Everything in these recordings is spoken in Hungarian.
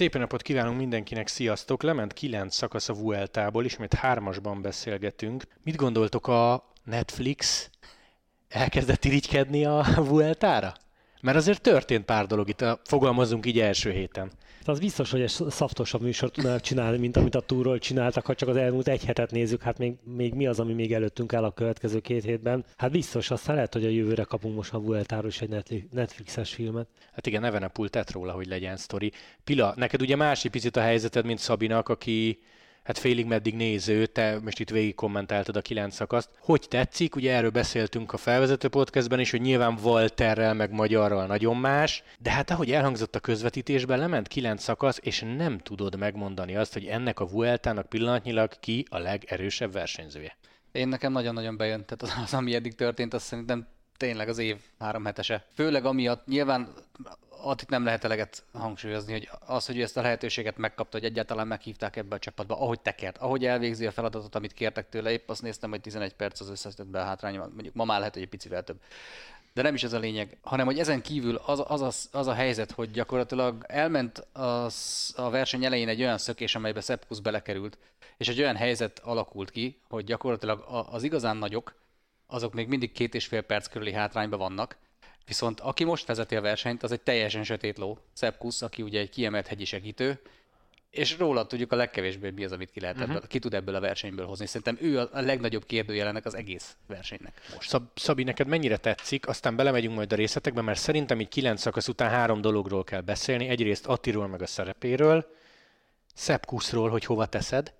Szép napot kívánunk mindenkinek, sziasztok! Lement kilenc szakasz a Vueltából, ismét hármasban beszélgetünk. Mit gondoltok a Netflix elkezdett irigykedni a Vueltára? Mert azért történt pár dolog itt, a, fogalmazunk így első héten. Az biztos, hogy egy szaftosabb műsort tudnának csinálni, mint amit a túról csináltak, ha csak az elmúlt egy hetet nézzük, hát még, még mi az, ami még előttünk áll a következő két hétben. Hát biztos, aztán lehet, hogy a jövőre kapunk most a Vueltáról is egy Netflixes filmet. Hát igen, Nevenepul tett róla, hogy legyen sztori. Pila, neked ugye más picit a helyzeted, mint Szabinak, aki hát félig meddig néző, te most itt végig kommentáltad a kilenc szakaszt. Hogy tetszik? Ugye erről beszéltünk a felvezető podcastben is, hogy nyilván Walterrel meg magyarral nagyon más, de hát ahogy elhangzott a közvetítésben, lement kilenc szakasz, és nem tudod megmondani azt, hogy ennek a Vueltának pillanatnyilag ki a legerősebb versenyzője. Én nekem nagyon-nagyon bejön, tehát az, az ami eddig történt, azt szerintem tényleg az év három hetese. Főleg amiatt nyilván ott itt nem lehet eleget hangsúlyozni, hogy az, hogy ezt a lehetőséget megkapta, hogy egyáltalán meghívták ebbe a csapatba, ahogy tekert, ahogy elvégzi a feladatot, amit kértek tőle, épp azt néztem, hogy 11 perc az a hátrány, mondjuk ma már lehet, hogy egy picivel több. De nem is ez a lényeg, hanem hogy ezen kívül az, az, az, az a helyzet, hogy gyakorlatilag elment az, a verseny elején egy olyan szökés, amelybe Sepp belekerült, és egy olyan helyzet alakult ki, hogy gyakorlatilag az igazán nagyok, azok még mindig két és fél perc körüli hátrányban vannak, Viszont aki most vezeti a versenyt, az egy teljesen sötét ló. Szepkusz, aki ugye egy kiemelt hegyi segítő, és róla tudjuk a legkevésbé mi az, amit ki lehet uh-huh. ebből, ki tud ebből a versenyből hozni. Szerintem ő a legnagyobb kérdőjelenek az egész versenynek most. Szab- Szabi, neked mennyire tetszik? Aztán belemegyünk majd a részletekbe, mert szerintem így kilenc szakasz után három dologról kell beszélni. Egyrészt Attiról meg a szerepéről, Szepkuszról, hogy hova teszed,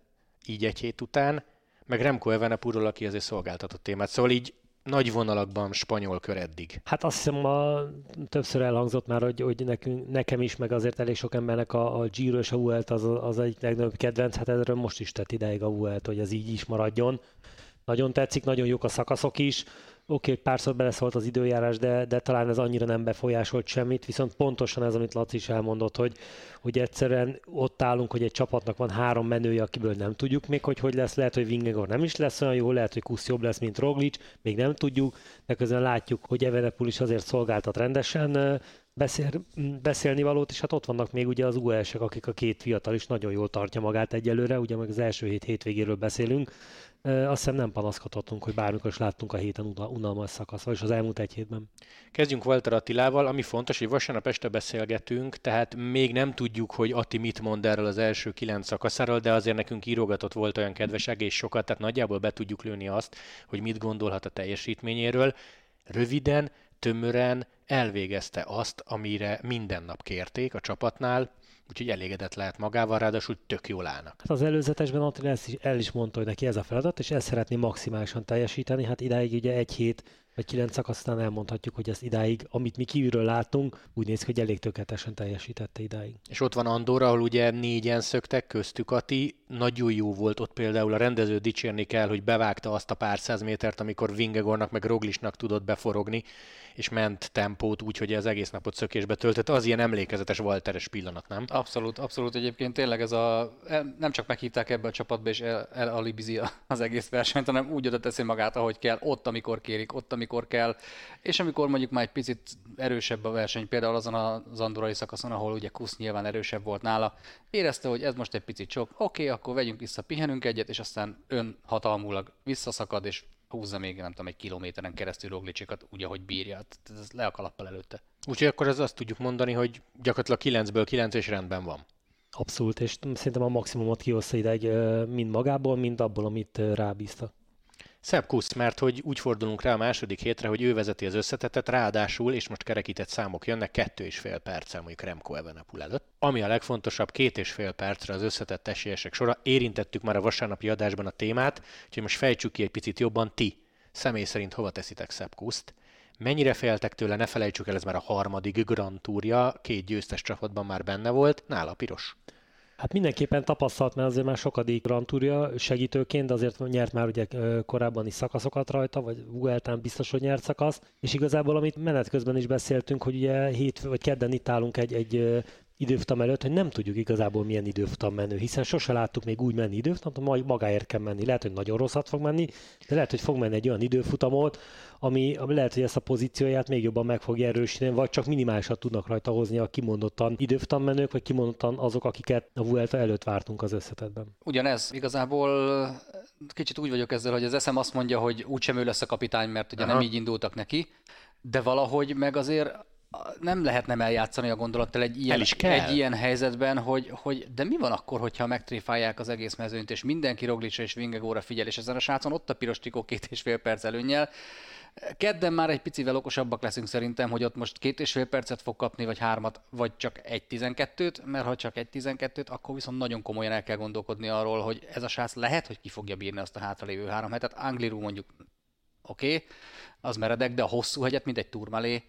így egy hét után, meg Remco Evenepoelról, aki azért szolgáltatott témát. Szóval így nagy vonalakban spanyol kör eddig? Hát azt hiszem, a, többször elhangzott már, hogy, hogy nekünk, nekem is, meg azért elég sok embernek a, a Giro és a Vuelt az, az egyik legnagyobb kedvenc, hát erről most is tett ideig a Vuelt, hogy ez így is maradjon. Nagyon tetszik, nagyon jók a szakaszok is oké, okay, párszor beleszólt az időjárás, de, de talán ez annyira nem befolyásolt semmit, viszont pontosan ez, amit Laci is elmondott, hogy, hogy egyszerűen ott állunk, hogy egy csapatnak van három menője, akiből nem tudjuk még, hogy hogy lesz, lehet, hogy Vingegor nem is lesz olyan jó, lehet, hogy Kusz jobb lesz, mint Roglic, még nem tudjuk, de közben látjuk, hogy Evenepul is azért szolgáltat rendesen, beszél, beszélni valót, és hát ott vannak még ugye az US-ek, akik a két fiatal is nagyon jól tartja magát egyelőre, ugye meg az első hét hétvégéről beszélünk, azt hiszem nem panaszkodhatunk, hogy bármikor is láttunk a héten unalmas szakasz, vagyis az elmúlt egy hétben. Kezdjünk Walter Attilával, ami fontos, hogy vasárnap este beszélgetünk, tehát még nem tudjuk, hogy Atti mit mond erről az első kilenc szakaszáról, de azért nekünk írogatott volt olyan kedves egész sokat, tehát nagyjából be tudjuk lőni azt, hogy mit gondolhat a teljesítményéről. Röviden, tömören elvégezte azt, amire minden nap kérték a csapatnál, úgyhogy elégedett lehet magával, ráadásul tök jól állnak. Hát az előzetesben Attila el is mondta, hogy neki ez a feladat, és ezt szeretné maximálisan teljesíteni. Hát idáig ugye egy hét vagy kilenc szakasztán elmondhatjuk, hogy ezt idáig, amit mi kívülről látunk, úgy néz ki, hogy elég tökéletesen teljesítette idáig. És ott van Andorra, ahol ugye négyen szöktek, köztük Ati, nagyon jó volt ott például a rendező dicsérni kell, hogy bevágta azt a pár száz métert, amikor Vingegornak meg Roglisnak tudott beforogni, és ment tempót úgy, hogy az egész napot szökésbe töltött. Az ilyen emlékezetes Walteres pillanat, nem? Abszolút, abszolút. Egyébként tényleg ez a, nem csak meghívták ebbe a csapatba, és el, elalibizi az egész versenyt, hanem úgy oda teszi magát, ahogy kell, ott, amikor kérik, ott, amikor kell, és amikor mondjuk már egy picit erősebb a verseny, például azon az andorai szakaszon, ahol ugye Kusz nyilván erősebb volt nála, érezte, hogy ez most egy picit sok, oké, okay, akkor vegyünk vissza, pihenünk egyet, és aztán ön hatalmulag visszaszakad, és húzza még, nem tudom, egy kilométeren keresztül Roglicsikat úgy, ahogy bírja. Hát ez le a kalappal előtte. Úgyhogy akkor az azt tudjuk mondani, hogy gyakorlatilag 9-ből 9 és rendben van. Abszolút, és szerintem a maximumot kihozta ideig mind magából, mind abból, amit rábízta. Szebb kusz, mert hogy úgy fordulunk rá a második hétre, hogy ő vezeti az összetetet, ráadásul, és most kerekített számok jönnek, kettő és fél perccel mondjuk Remco Evenepul előtt. Ami a legfontosabb, két és fél percre az összetett esélyesek sora. Érintettük már a vasárnapi adásban a témát, úgyhogy most fejtsük ki egy picit jobban ti. Személy szerint hova teszitek Szebb kuszt? Mennyire féltek tőle, ne felejtsük el, ez már a harmadik Grand Tourja, két győztes csapatban már benne volt, nála piros. Hát mindenképpen tapasztalt, mert azért már sokadik Grand Tourja segítőként, de azért nyert már ugye korábban is szakaszokat rajta, vagy Vueltán biztos, hogy nyert szakasz, és igazából amit menet közben is beszéltünk, hogy ugye hét vagy kedden itt állunk egy, egy időfutam előtt, hogy nem tudjuk igazából milyen időfutam menő, hiszen sose láttuk még úgy menni időfutamot, majd magáért kell menni. Lehet, hogy nagyon rosszat fog menni, de lehet, hogy fog menni egy olyan időfutamot, ami, ami lehet, hogy ezt a pozícióját még jobban meg fogja erősíteni, vagy csak minimálisat tudnak rajta hozni a kimondottan időfutam menők, vagy kimondottan azok, akiket a Vuelta előtt vártunk az összetetben. Ugyanez, igazából kicsit úgy vagyok ezzel, hogy az eszem azt mondja, hogy úgysem ő lesz a kapitány, mert ugye Aha. nem így indultak neki, de valahogy meg azért nem lehet nem eljátszani a gondolattal egy ilyen, egy ilyen helyzetben, hogy, hogy de mi van akkor, hogyha megtréfálják az egész mezőnyt, és mindenki Roglicsa és Vingegóra figyel, és ezen a srácon ott a piros trikó két és fél perc előnyel. Kedden már egy picivel okosabbak leszünk szerintem, hogy ott most két és fél percet fog kapni, vagy hármat, vagy csak egy tizenkettőt, mert ha csak egy tizenkettőt, akkor viszont nagyon komolyan el kell gondolkodni arról, hogy ez a srác lehet, hogy ki fogja bírni azt a hátralévő három hetet. Angliru mondjuk oké, okay, az meredek, de a hosszú hegyet, mint egy turmalé,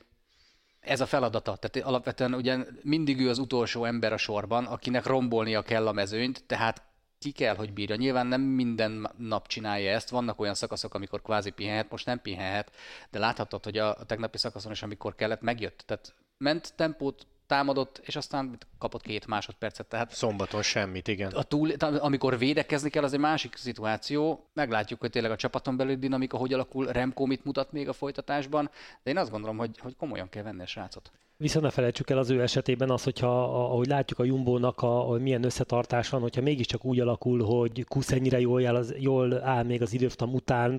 ez a feladata. Tehát alapvetően ugye mindig ő az utolsó ember a sorban, akinek rombolnia kell a mezőnyt, tehát ki kell, hogy bírja. Nyilván nem minden nap csinálja ezt, vannak olyan szakaszok, amikor kvázi pihenhet, most nem pihenhet, de láthatod, hogy a, tegnapi szakaszon is, amikor kellett, megjött. Tehát ment tempót, támadott, és aztán kapott két másodpercet. Tehát Szombaton semmit, igen. A túl, amikor védekezni kell, az egy másik szituáció. Meglátjuk, hogy tényleg a csapaton belül dinamika hogy alakul, Remco mit mutat még a folytatásban, de én azt gondolom, hogy, hogy komolyan kell venni a srácot. Viszont ne felejtsük el az ő esetében az, hogyha ahogy látjuk a Jumbónak, a, a milyen összetartás van, hogyha mégiscsak úgy alakul, hogy Kusz ennyire jól áll, az, jól áll még az időftam után,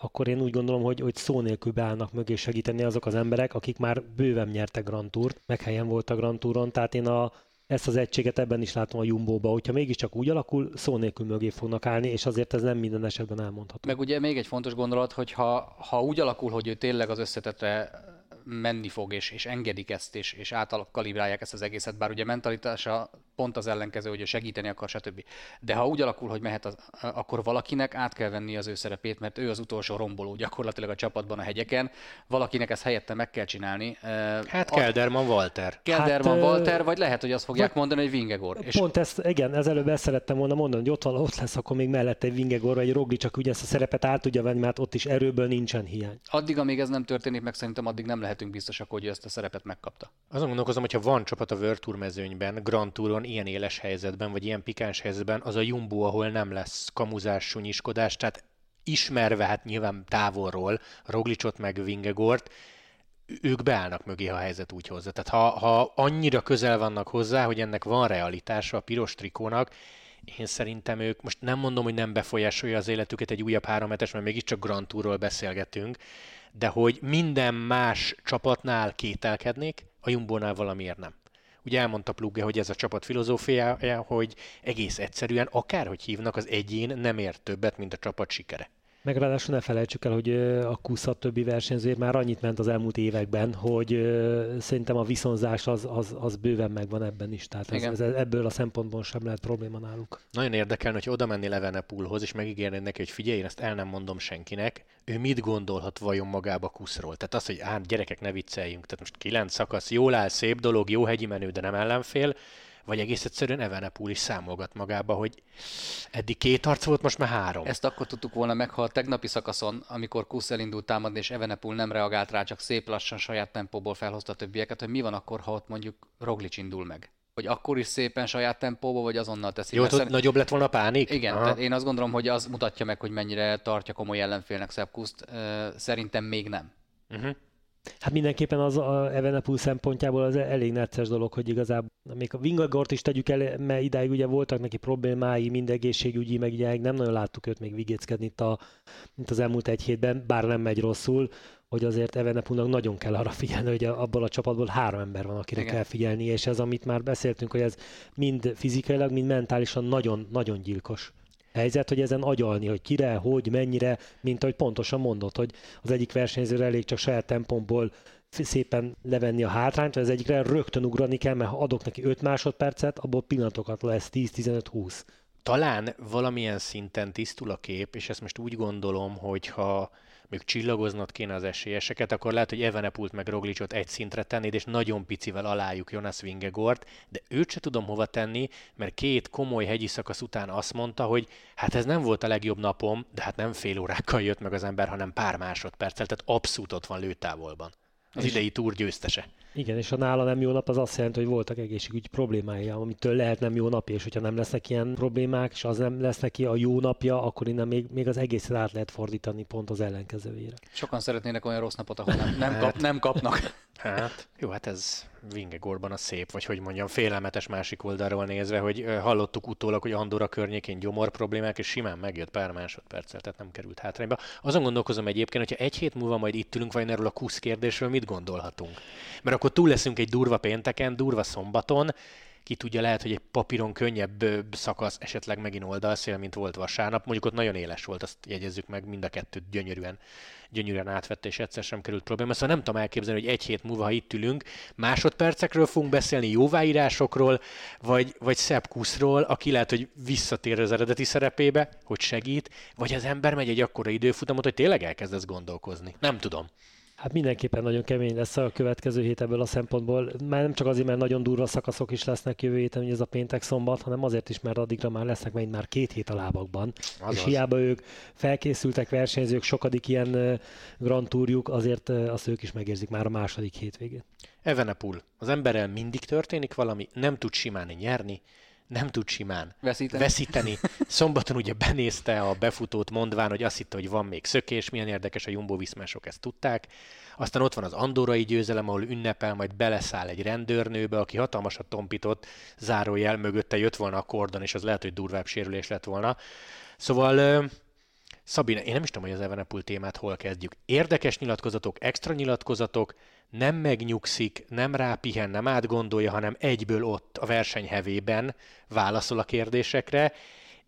akkor én úgy gondolom, hogy, hogy szó nélkül beállnak mögé segíteni azok az emberek, akik már bőven nyertek Grand Tourt, meg helyen volt a Grand Touron, tehát én a, ezt az egységet ebben is látom a Jumbóba, hogyha mégiscsak úgy alakul, szó nélkül mögé fognak állni, és azért ez nem minden esetben elmondható. Meg ugye még egy fontos gondolat, hogy ha, ha úgy alakul, hogy ő tényleg az összetetre menni fog, és, és engedik ezt, és, és átalkalibrálják ezt az egészet, bár ugye mentalitása pont az ellenkező, hogy segíteni akar, stb. De ha úgy alakul, hogy mehet, az, akkor valakinek át kell venni az ő szerepét, mert ő az utolsó romboló gyakorlatilag a csapatban a hegyeken. Valakinek ezt helyette meg kell csinálni. Hát Kelderman Walter. Kelderman hát, Walter, vagy lehet, hogy azt fogják vagy, mondani, hogy Vingegor. És pont ezt, igen, ez előbb ezt szerettem volna mondani, hogy ott, van, ott lesz akkor még mellette egy Vingegor, vagy egy Rogli, csak ugye ezt a szerepet át tudja venni, mert ott is erőből nincsen hiány. Addig, amíg ez nem történik, meg szerintem addig nem lehetünk biztosak, hogy ő ezt a szerepet megkapta. Azon gondolkozom, hogyha van csapat a World Tour mezőnyben, Grand Touron ilyen éles helyzetben, vagy ilyen pikáns helyzetben, az a Jumbo, ahol nem lesz kamuzás, sunyiskodás, tehát ismerve hát nyilván távolról Roglicot meg Vingegort, ők beállnak mögé, ha a helyzet úgy hozza. Tehát ha, ha annyira közel vannak hozzá, hogy ennek van realitása a piros trikónak, én szerintem ők, most nem mondom, hogy nem befolyásolja az életüket egy újabb három hetes, mert mégiscsak Grand Tourról beszélgetünk, de hogy minden más csapatnál kételkednék, a Jumbónál valamiért nem. Ugye elmondta Plugge, hogy ez a csapat filozófiája, hogy egész egyszerűen akárhogy hívnak, az egyén nem ér többet, mint a csapat sikere. Meg ráadásul ne felejtsük el, hogy a Kusza többi versenyzőért már annyit ment az elmúlt években, hogy szerintem a viszonzás az, az, az bőven megvan ebben is. Tehát ez, ez, ebből a szempontból sem lehet probléma náluk. Nagyon érdekel, hogy oda menni Levenepulhoz, és megígérni neki, hogy figyelj, én ezt el nem mondom senkinek, ő mit gondolhat vajon magába Kuszról? Tehát az, hogy hát gyerekek, ne vicceljünk, tehát most kilenc szakasz, jól áll, szép dolog, jó hegyi menő, de nem ellenfél, vagy egész egyszerűen Evenepul is számolgat magába, hogy eddig két arc volt, most már három. Ezt akkor tudtuk volna meg, ha a tegnapi szakaszon, amikor Kusz elindult támadni, és Evenepul nem reagált rá, csak szép lassan saját tempóból felhozta többieket, hogy mi van akkor, ha ott mondjuk Roglic indul meg hogy akkor is szépen saját tempóba, vagy azonnal teszi. Jó, szerint... nagyobb lett volna a pánik? Igen, tehát én azt gondolom, hogy az mutatja meg, hogy mennyire tartja komoly ellenfélnek Sepp Szerintem még nem. Uh-huh. Hát mindenképpen az a Evenepul szempontjából az elég necces dolog, hogy igazából még a Vingagort is tegyük el, mert idáig ugye voltak neki problémái, mind egészségügyi, meg ugye nem nagyon láttuk őt még vigéckedni itt, a, mint az elmúlt egy hétben, bár nem megy rosszul, hogy azért Evenepulnak nagyon kell arra figyelni, hogy abból a csapatból három ember van, akire Igen. kell figyelni, és ez, amit már beszéltünk, hogy ez mind fizikailag, mind mentálisan nagyon-nagyon gyilkos helyzet, hogy ezen agyalni, hogy kire, hogy, mennyire, mint ahogy pontosan mondott, hogy az egyik versenyzőre elég csak saját tempomból szépen levenni a hátrányt, vagy az egyikre rögtön ugrani kell, mert ha adok neki 5 másodpercet, abból pillanatokat lesz 10-15-20. Talán valamilyen szinten tisztul a kép, és ezt most úgy gondolom, hogy ha még csillagoznod kéne az esélyeseket, akkor lehet, hogy Evenepult meg Roglicot egy szintre tennéd, és nagyon picivel alájuk Jonas Vingegort, de őt se tudom hova tenni, mert két komoly hegyi szakasz után azt mondta, hogy hát ez nem volt a legjobb napom, de hát nem fél órákkal jött meg az ember, hanem pár másodperccel, tehát abszolút ott van lőtávolban. Az idei túr győztese. Igen, és a nála nem jó nap az azt jelenti, hogy voltak egészségügyi problémái, amitől lehet nem jó napja, és hogyha nem lesznek ilyen problémák, és az nem lesz neki a jó napja, akkor innen még, még az egészet át lehet fordítani pont az ellenkezőjére. Sokan szeretnének olyan rossz napot, ahol nem, nem, kap, nem kapnak. Hát, jó, hát ez Vingegorban a szép, vagy hogy mondjam, félelmetes másik oldalról nézve, hogy hallottuk utólag, hogy Andorra környékén gyomor problémák, és simán megjött pár másodperccel, tehát nem került hátrányba. Azon gondolkozom egyébként, hogyha egy hét múlva majd itt ülünk, vagy erről a kusz kérdésről mit gondolhatunk? Mert akkor túl leszünk egy durva pénteken, durva szombaton, ki tudja, lehet, hogy egy papíron könnyebb szakasz esetleg megint oldalszél, mint volt vasárnap. Mondjuk ott nagyon éles volt, azt jegyezzük meg, mind a kettőt gyönyörűen, gyönyörűen átvette, és egyszer sem került probléma. Szóval nem tudom elképzelni, hogy egy hét múlva, ha itt ülünk, másodpercekről fogunk beszélni, jóváírásokról, vagy, vagy Szebb Kuszról, aki lehet, hogy visszatér az eredeti szerepébe, hogy segít, vagy az ember megy egy akkora időfutamot, hogy tényleg elkezdesz gondolkozni. Nem tudom. Hát mindenképpen nagyon kemény lesz a következő hét ebből a szempontból. Már nem csak azért, mert nagyon durva szakaszok is lesznek jövő héten, hogy ez a péntek szombat, hanem azért is, mert addigra már lesznek megint már két hét a lábakban. Azaz. És hiába ők felkészültek versenyzők, sokadik ilyen Grand Tourjuk, azért azt ők is megérzik már a második hétvégén. Evenepul. Az emberrel mindig történik valami, nem tud simán nyerni, nem tud simán veszíteni. veszíteni. Szombaton ugye benézte a befutót mondván, hogy azt hitte, hogy van még szökés, milyen érdekes, a Jumbo Viszmások ezt tudták. Aztán ott van az andorai győzelem, ahol ünnepel, majd beleszáll egy rendőrnőbe, aki hatalmasat tompított, zárójel mögötte jött volna a kordon, és az lehet, hogy durvább sérülés lett volna. Szóval Szabina, én nem is tudom, hogy az Evenepul témát hol kezdjük. Érdekes nyilatkozatok, extra nyilatkozatok, nem megnyugszik, nem rápihen, nem átgondolja, hanem egyből ott a verseny hevében válaszol a kérdésekre,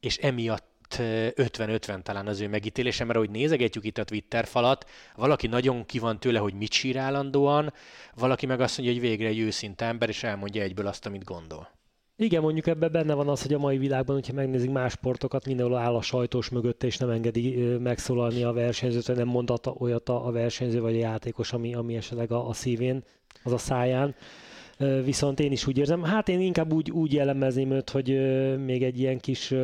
és emiatt 50-50 talán az ő megítélése, mert ahogy nézegetjük itt a Twitter falat, valaki nagyon ki van tőle, hogy mit sír állandóan, valaki meg azt mondja, hogy végre egy őszinte ember, és elmondja egyből azt, amit gondol. Igen, mondjuk ebben benne van az, hogy a mai világban, hogyha megnézik más sportokat, mindenhol áll a sajtós mögötte, és nem engedi megszólalni a versenyzőt, vagy nem mondhat olyat a versenyző vagy a játékos, ami, ami esetleg a, a szívén, az a száján. Viszont én is úgy érzem, hát én inkább úgy, úgy jellemezném őt, hogy még egy ilyen kis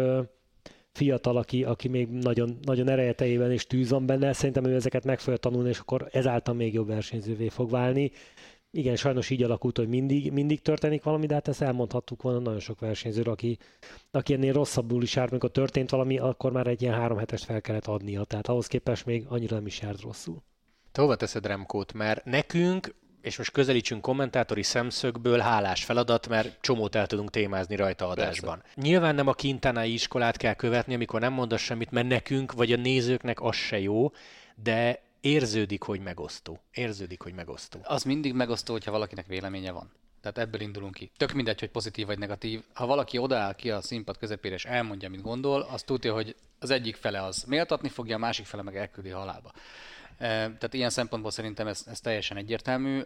fiatal, aki, aki még nagyon, nagyon erejetejében és tűz van benne, szerintem ő ezeket meg fogja tanulni, és akkor ezáltal még jobb versenyzővé fog válni igen, sajnos így alakult, hogy mindig, mindig történik valami, de hát ezt elmondhattuk volna nagyon sok versenyzőről, aki, aki ennél rosszabbul is járt, amikor történt valami, akkor már egy ilyen három hetest fel kellett adnia, tehát ahhoz képest még annyira nem is járt rosszul. Te hova teszed Remkót? Mert nekünk, és most közelítsünk kommentátori szemszögből, hálás feladat, mert csomót el tudunk témázni rajta adásban. Persze. Nyilván nem a kintánai iskolát kell követni, amikor nem mondasz semmit, mert nekünk vagy a nézőknek az se jó, de érződik, hogy megosztó. Érződik, hogy megosztó. Az mindig megosztó, hogyha valakinek véleménye van. Tehát ebből indulunk ki. Tök mindegy, hogy pozitív vagy negatív. Ha valaki odaáll ki a színpad közepére és elmondja, amit gondol, az tudja, hogy az egyik fele az méltatni fogja, a másik fele meg elküldi halába. Tehát ilyen szempontból szerintem ez, ez teljesen egyértelmű.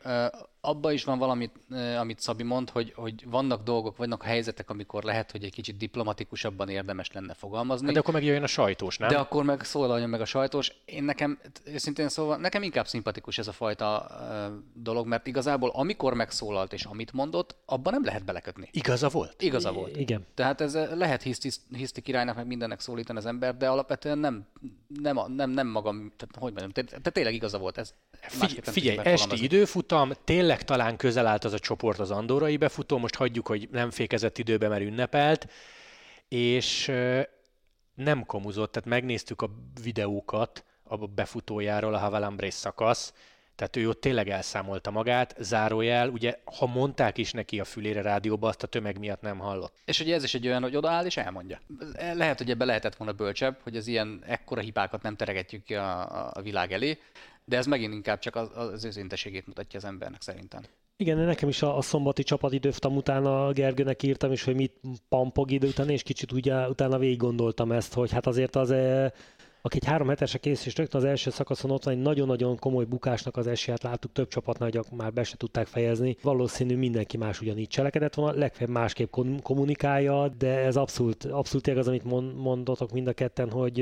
Abba is van valamit, amit Szabi mond, hogy, hogy vannak dolgok, vannak helyzetek, amikor lehet, hogy egy kicsit diplomatikusabban érdemes lenne fogalmazni. Hát de akkor meg jöjjön a sajtós, nem? De akkor meg szólaljon meg a sajtós. Én nekem, őszintén szóval, nekem inkább szimpatikus ez a fajta dolog, mert igazából amikor megszólalt és amit mondott, abban nem lehet belekötni. Igaza volt? Igaza I- volt. Igen. Tehát ez lehet hiszti, hiszti királynak, meg mindennek szólítani az ember, de alapvetően nem, nem, nem, nem magam, tehát hogy mondjam, de tényleg igaza volt ez. Figy- figyelj, esti időfutam, tényleg talán közel állt az a csoport az andorai befutó, most hagyjuk, hogy nem fékezett időbe, mert ünnepelt, és nem komuzott, tehát megnéztük a videókat a befutójáról, a Havalambrés szakasz, tehát ő ott tényleg elszámolta magát, zárójel, ugye ha mondták is neki a fülére rádióba, azt a tömeg miatt nem hallott. És ugye ez is egy olyan, hogy odaáll és elmondja. Lehet, hogy ebbe lehetett volna bölcsebb, hogy az ilyen ekkora hibákat nem teregetjük ki a, a világ elé, de ez megint inkább csak az, az őszinteségét mutatja az embernek szerintem. Igen, nekem is a, a szombati csapatidőftam utána Gergőnek írtam is, hogy mit pampog idő után, és kicsit ugye utána végig gondoltam ezt, hogy hát azért az e, aki egy három hetesre kész, és rögtön az első szakaszon ott van egy nagyon-nagyon komoly bukásnak az esélyét láttuk több csapatnál, hogy már be se tudták fejezni. Valószínű mindenki más ugyanígy cselekedett volna, legfeljebb másképp kommunikálja, de ez abszolút, abszolút az, amit mondotok mind a ketten, hogy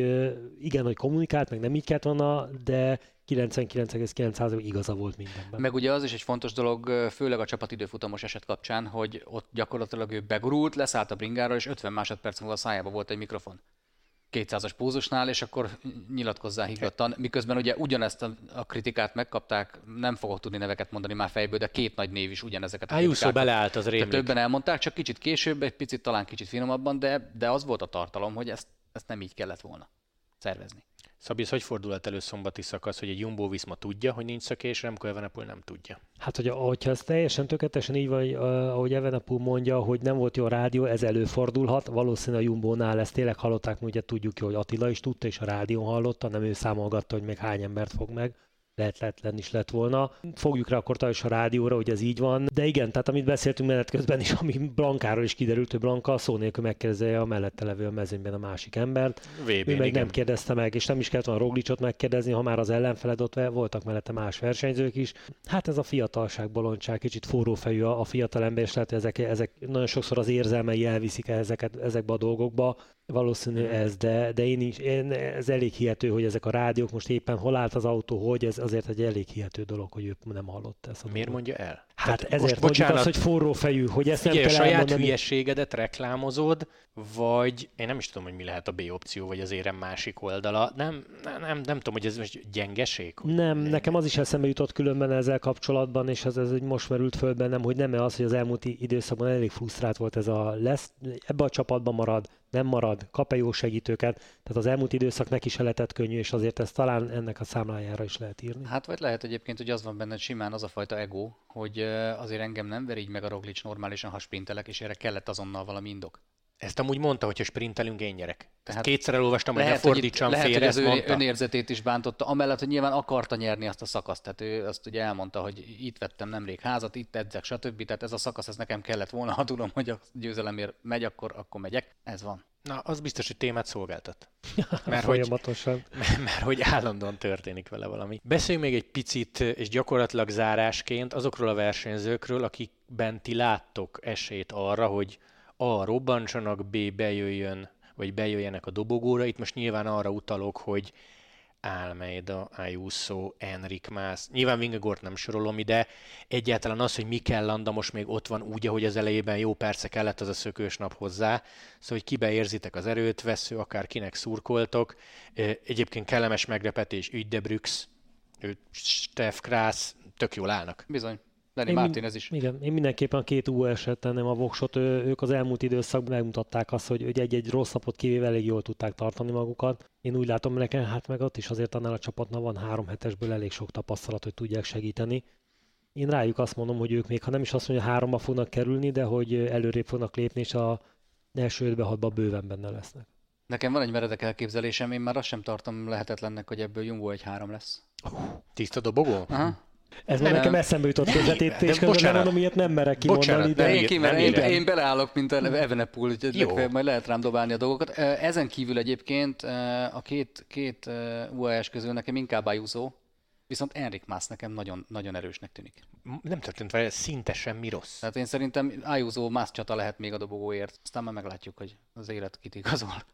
igen, hogy kommunikált, meg nem így kellett volna, de 99,9% igaza volt mindenben. Meg ugye az is egy fontos dolog, főleg a csapatidőfutamos eset kapcsán, hogy ott gyakorlatilag ő begurult, leszállt a bringára, és 50 másodperc múlva a szájába volt egy mikrofon. 200-as pózusnál, és akkor nyilatkozzál higgadtan. Miközben ugye ugyanezt a, kritikát megkapták, nem fogok tudni neveket mondani már fejből, de két nagy név is ugyanezeket a Ayuso beleállt az rémlik. Többen elmondták, csak kicsit később, egy picit talán kicsit finomabban, de, de az volt a tartalom, hogy ezt, ezt nem így kellett volna szervezni. Szabi, ez hogy fordulhat elő szombati szakasz, hogy egy Jumbo Viszma tudja, hogy nincs szökés, és Remco Evenepoel nem tudja? Hát, hogy, hogyha ez teljesen tökéletesen így van, ahogy Evenepoel mondja, hogy nem volt jó rádió, ez előfordulhat. Valószínűleg a Jumbo-nál ezt tényleg hallották, ugye tudjuk hogy Attila is tudta, és a rádión hallotta, nem ő számolgatta, hogy még hány embert fog meg lehetetlen is lett volna. Fogjuk rá akkor is a rádióra, hogy ez így van. De igen, tehát amit beszéltünk menet közben is, ami Blankáról is kiderült, hogy Blanka szó nélkül megkérdezi a mellette levő a mezőnyben a másik embert. VB, ő meg igen. nem kérdezte meg, és nem is kellett volna Roglicsot megkérdezni, ha már az ellenfeled ott voltak mellette más versenyzők is. Hát ez a fiatalság, bolondság, kicsit forrófejű a, a fiatal ember, és lehet, hogy ezek, ezek nagyon sokszor az érzelmei elviszik ezeket, ezekbe a dolgokba. Valószínű mm. ez, de, de én is, én, ez elég hihető, hogy ezek a rádiók most éppen hol állt az autó, hogy ez azért egy elég hihető dolog, hogy ő nem hallott ezt. Miért dolgot. mondja el? Hát Tehát ezért most, bocsánat, az, hogy forró fejű, hogy ezt figyelj, nem kell saját elmondani. hülyeségedet reklámozod, vagy én nem is tudom, hogy mi lehet a B opció, vagy az érem másik oldala. Nem, nem, nem, nem tudom, hogy ez most gyengeség? Nem, nekem az is eszembe jutott különben ezzel kapcsolatban, és ez, ez most merült föl bennem, hogy nem az, hogy az elmúlt időszakban elég frusztrált volt ez a lesz, ebbe a csapatban marad, nem marad, kap-e jó segítőket. Tehát az elmúlt időszak neki se letett könnyű, és azért ezt talán ennek a számlájára is lehet írni. Hát vagy lehet egyébként, hogy az van benne simán az a fajta ego, hogy azért engem nem ver így meg a Roglic normálisan, ha sprintelek, és erre kellett azonnal valami indok. Ezt amúgy mondta, hogy ha sprintelünk, én nyerek. Tehát kétszer elolvastam, hogy ne fordítsam lehet, félre, hogy az ön, önérzetét is bántotta, amellett, hogy nyilván akarta nyerni azt a szakaszt. Tehát ő azt ugye elmondta, hogy itt vettem nemrég házat, itt edzek, stb. Tehát ez a szakasz, ez nekem kellett volna, ha tudom, hogy a győzelemért megy, akkor, akkor megyek. Ez van. Na, az biztos, hogy témát szolgáltat. Mert Folyamatosan. Hogy, mert, mert hogy állandóan történik vele valami. Beszéljünk még egy picit, és gyakorlatilag zárásként azokról a versenyzőkről, akikben ti láttok esélyt arra, hogy A. robbantsanak, B. bejöjjön, vagy bejöjjenek a dobogóra. Itt most nyilván arra utalok, hogy Almeida, Ayuso, Enrik Mász. Nyilván Vingegort nem sorolom ide. Egyáltalán az, hogy Mikel Landa most még ott van úgy, ahogy az elejében jó perce kellett az a szökős nap hozzá. Szóval, hogy kibe érzitek az erőt, vesző, akár kinek szurkoltok. Egyébként kellemes meglepetés, Ügydebrüx, Steff Krász, tök jól állnak. Bizony. Lenny Martinez is. Igen, én mindenképpen a két US-et tenném a voksot. Ők az elmúlt időszakban megmutatták azt, hogy egy-egy rossz napot kivéve elég jól tudták tartani magukat. Én úgy látom, nekem hát meg ott is azért annál a csapatnál van három hetesből elég sok tapasztalat, hogy tudják segíteni. Én rájuk azt mondom, hogy ők még, ha nem is azt mondja, háromba fognak kerülni, de hogy előrébb fognak lépni, és a első 5 hatba bőven benne lesznek. Nekem van egy meredek elképzelésem, én már azt sem tartom lehetetlennek, hogy ebből Jumbo egy három lesz. Tiszta dobogó? Aha. Ez már nekem eszembe jutott közvetítés, közben nem mondom, ilyet nem merek kimondani. De... Én, kimer, én, én beleállok, mint Evenepul, hogy majd lehet rám dobálni a dolgokat. Ezen kívül egyébként a két, két UAS közül nekem inkább Ayuso, Viszont Enrik Mász nekem nagyon, nagyon erősnek tűnik. Nem történt vele szinte semmi rossz. Tehát én szerintem Ayuso Mász csata lehet még a dobogóért. Aztán már meglátjuk, hogy az élet kit igazol.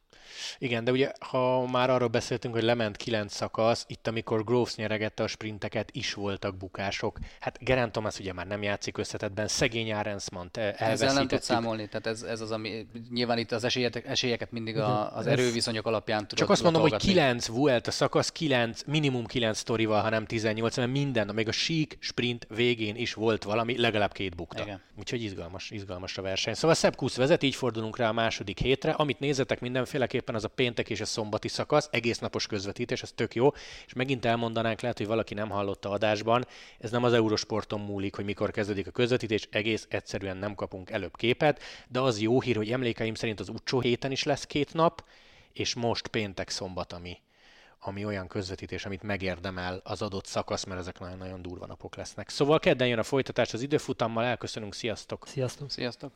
Igen, de ugye, ha már arról beszéltünk, hogy lement kilenc szakasz, itt amikor Groves nyeregette a sprinteket, is voltak bukások. Hát Geraint Thomas ugye már nem játszik összetetben, szegény Arensmant elveszítettük. Ezzel nem tud számolni, tehát ez, ez az, ami nyilván itt az esélyeket, esélyeket mindig a, az erőviszonyok alapján tudod Csak azt mondom, hogy kilenc volt a szakasz, kilenc, minimum kilenc sztorival, ha nem 18, mert minden, még a sík sprint végén is volt valami, legalább két bukta. Igen. Úgyhogy izgalmas, izgalmas a verseny. Szóval Szebb Kusz vezet, így fordulunk rá a második hétre. Amit nézetek mindenféleképpen az a péntek és a szombati szakasz, egész napos közvetítés, ez tök jó. És megint elmondanánk, lehet, hogy valaki nem hallotta adásban, ez nem az Eurosporton múlik, hogy mikor kezdődik a közvetítés, egész egyszerűen nem kapunk előbb képet, de az jó hír, hogy emlékeim szerint az utcsó héten is lesz két nap, és most péntek szombat, ami, ami olyan közvetítés, amit megérdemel az adott szakasz, mert ezek nagyon-nagyon durva napok lesznek. Szóval kedden jön a folytatás az időfutammal, elköszönünk, sziasztok! Sziasztok! Sziasztok!